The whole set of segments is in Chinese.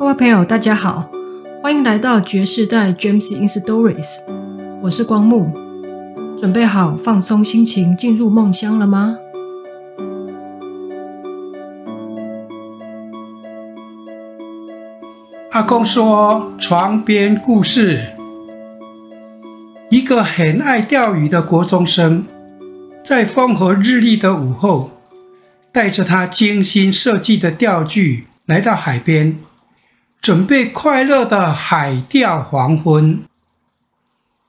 各位朋友，大家好，欢迎来到爵士代 James in Stories。我是光木，准备好放松心情，进入梦乡了吗？阿公说床边故事：一个很爱钓鱼的国中生，在风和日丽的午后，带着他精心设计的钓具来到海边。准备快乐的海钓黄昏。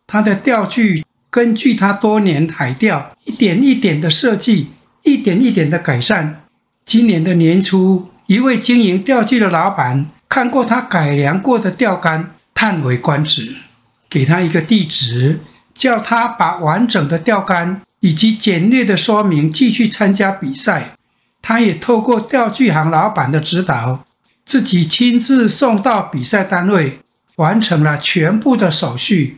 他的钓具根据他多年海钓一点一点的设计，一点一点的改善。今年的年初，一位经营钓具的老板看过他改良过的钓竿，叹为观止，给他一个地址，叫他把完整的钓竿以及简略的说明寄去参加比赛。他也透过钓具行老板的指导。自己亲自送到比赛单位，完成了全部的手续。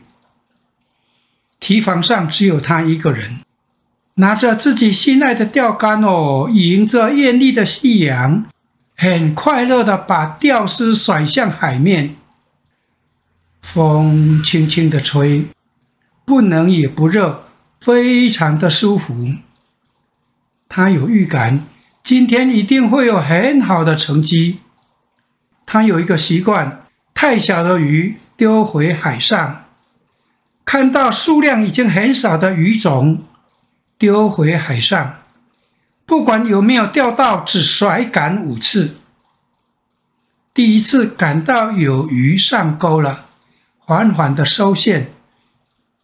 堤防上只有他一个人，拿着自己心爱的钓竿哦，迎着艳丽的夕阳，很快乐地把钓丝甩向海面。风轻轻地吹，不冷也不热，非常的舒服。他有预感，今天一定会有很好的成绩。他有一个习惯，太小的鱼丢回海上，看到数量已经很少的鱼种，丢回海上，不管有没有钓到，只甩竿五次。第一次感到有鱼上钩了，缓缓的收线，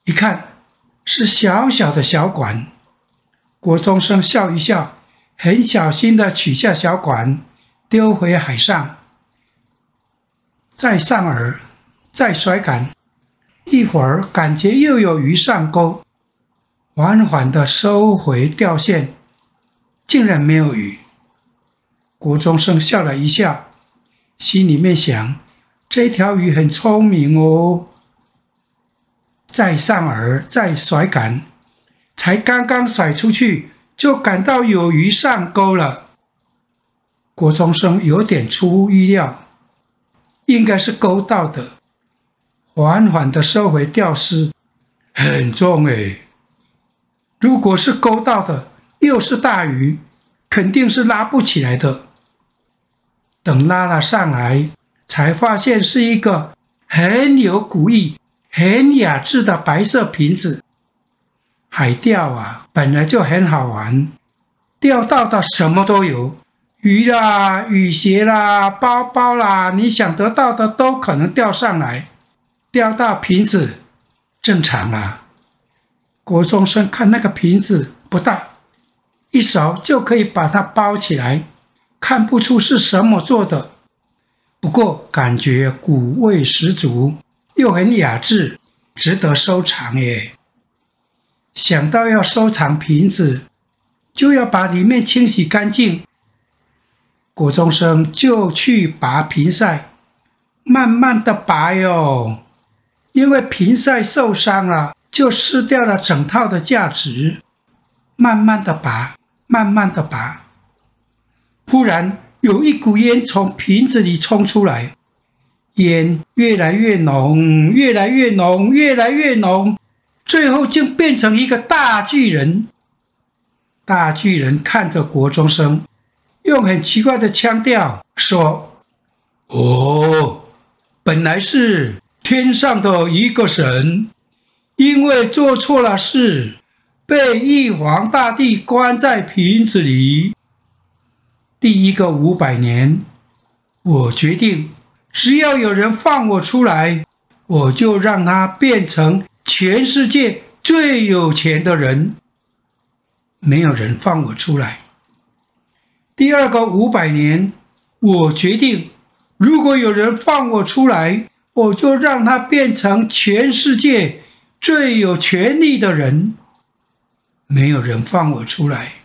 一看是小小的小管，国中生笑一笑，很小心的取下小管，丢回海上。再上饵，再甩竿，一会儿感觉又有鱼上钩，缓缓地收回钓线，竟然没有鱼。国中生笑了一下，心里面想：这条鱼很聪明哦。再上饵，再甩竿，才刚刚甩出去，就感到有鱼上钩了。国中生有点出乎意料。应该是钩到的，缓缓的收回钓丝，很重诶。如果是钩到的，又是大鱼，肯定是拉不起来的。等拉了上来，才发现是一个很有古意、很雅致的白色瓶子。海钓啊，本来就很好玩，钓到的什么都有。鱼啦，雨鞋啦，包包啦，你想得到的都可能钓上来。钓到瓶子，正常啊。国中生看那个瓶子不大，一勺就可以把它包起来，看不出是什么做的。不过感觉古味十足，又很雅致，值得收藏耶。想到要收藏瓶子，就要把里面清洗干净。国中生就去拔瓶塞，慢慢的拔哟，因为瓶塞受伤了，就失掉了整套的价值。慢慢的拔，慢慢的拔，忽然有一股烟从瓶子里冲出来，烟越来越浓，越来越浓，越来越浓，最后竟变成一个大巨人。大巨人看着国中生。用很奇怪的腔调说：“哦，本来是天上的一个神，因为做错了事，被玉皇大帝关在瓶子里。第一个五百年，我决定，只要有人放我出来，我就让他变成全世界最有钱的人。没有人放我出来。”第二个五百年，我决定，如果有人放我出来，我就让他变成全世界最有权力的人。没有人放我出来。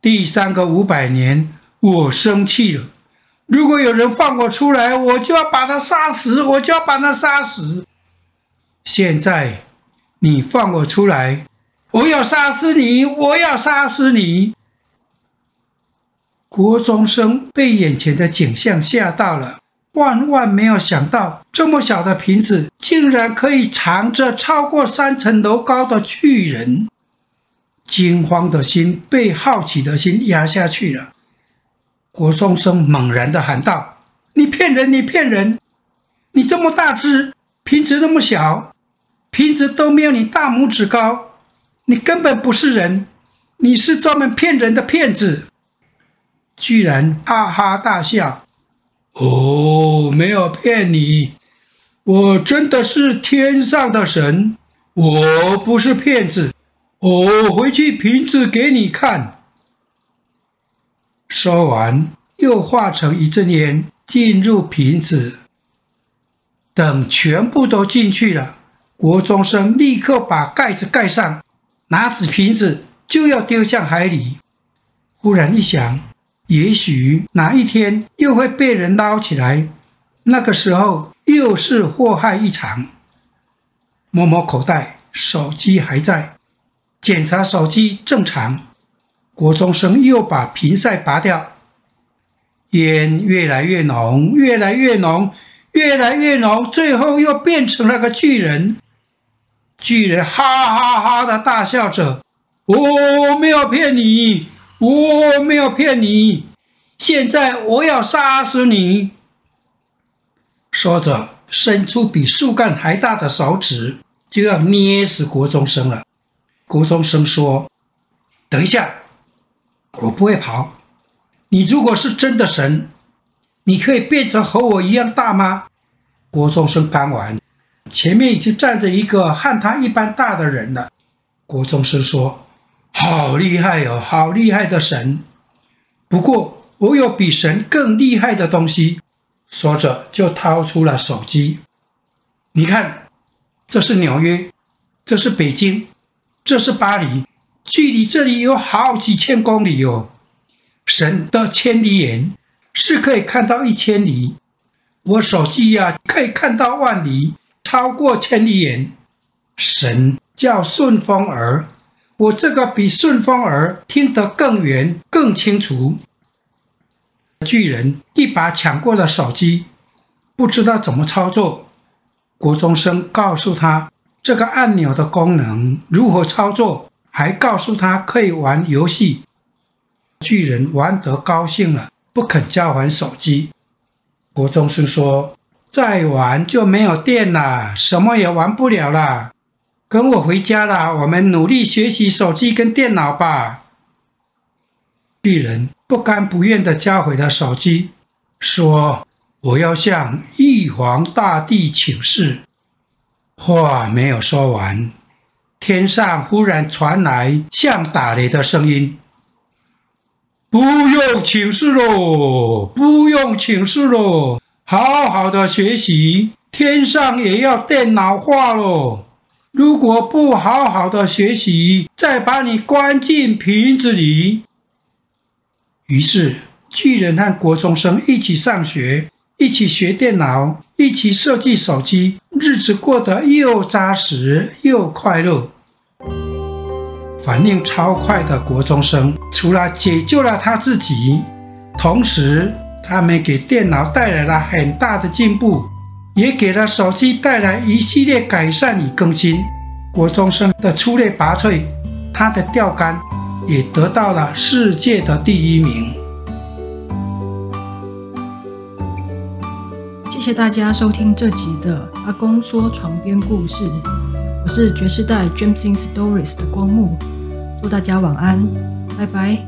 第三个五百年，我生气了，如果有人放我出来，我就要把他杀死，我就要把他杀死。现在你放我出来，我要杀死你，我要杀死你。国中生被眼前的景象吓到了，万万没有想到，这么小的瓶子竟然可以藏着超过三层楼高的巨人。惊慌的心被好奇的心压下去了。国中生猛然的喊道：“你骗人！你骗人！你这么大只，瓶子那么小，瓶子都没有你大拇指高，你根本不是人，你是专门骗人的骗子！”居然哈哈大笑：“哦，没有骗你，我真的是天上的神，我不是骗子。”我回去瓶子给你看。说完，又化成一阵烟进入瓶子。等全部都进去了，国中生立刻把盖子盖上，拿起瓶子就要丢向海里。忽然一想，也许哪一天又会被人捞起来，那个时候又是祸害一场。摸摸口袋，手机还在。检查手机正常，国中生又把瓶塞拔掉，烟越来越浓，越来越浓，越来越浓，最后又变成了个巨人。巨人哈哈哈的大笑着：“我没有骗你，我没有骗你，现在我要杀死你！”说着，伸出比树干还大的手指，就要捏死国中生了。国中生说：“等一下，我不会跑。你如果是真的神，你可以变成和我一样大吗？”国中生刚完，前面已经站着一个和他一般大的人了。国中生说：“好厉害哦，好厉害的神！不过我有比神更厉害的东西。”说着就掏出了手机。你看，这是纽约，这是北京。这是巴黎，距离这里有好几千公里哟。神的千里眼是可以看到一千里，我手机呀可以看到万里，超过千里眼。神叫顺风耳，我这个比顺风耳听得更远、更清楚。巨人一把抢过了手机，不知道怎么操作。国中生告诉他。这个按钮的功能如何操作？还告诉他可以玩游戏。巨人玩得高兴了，不肯交还手机。国中生说：“再玩就没有电了，什么也玩不了了。跟我回家了，我们努力学习手机跟电脑吧。”巨人不甘不愿地交回了手机，说：“我要向玉皇大帝请示。”话没有说完，天上忽然传来像打雷的声音：“不用请示喽，不用请示喽，好好的学习，天上也要电脑化喽。如果不好好的学习，再把你关进瓶子里。”于是，巨人和国中生一起上学，一起学电脑，一起设计手机。日子过得又扎实又快乐，反应超快的国中生，除了解救了他自己，同时他们给电脑带来了很大的进步，也给了手机带来一系列改善与更新。国中生的出类拔萃，他的钓竿也得到了世界的第一名。谢谢大家收听这集的阿公说床边故事，我是爵士代 Gems in Stories 的光木，祝大家晚安，拜拜。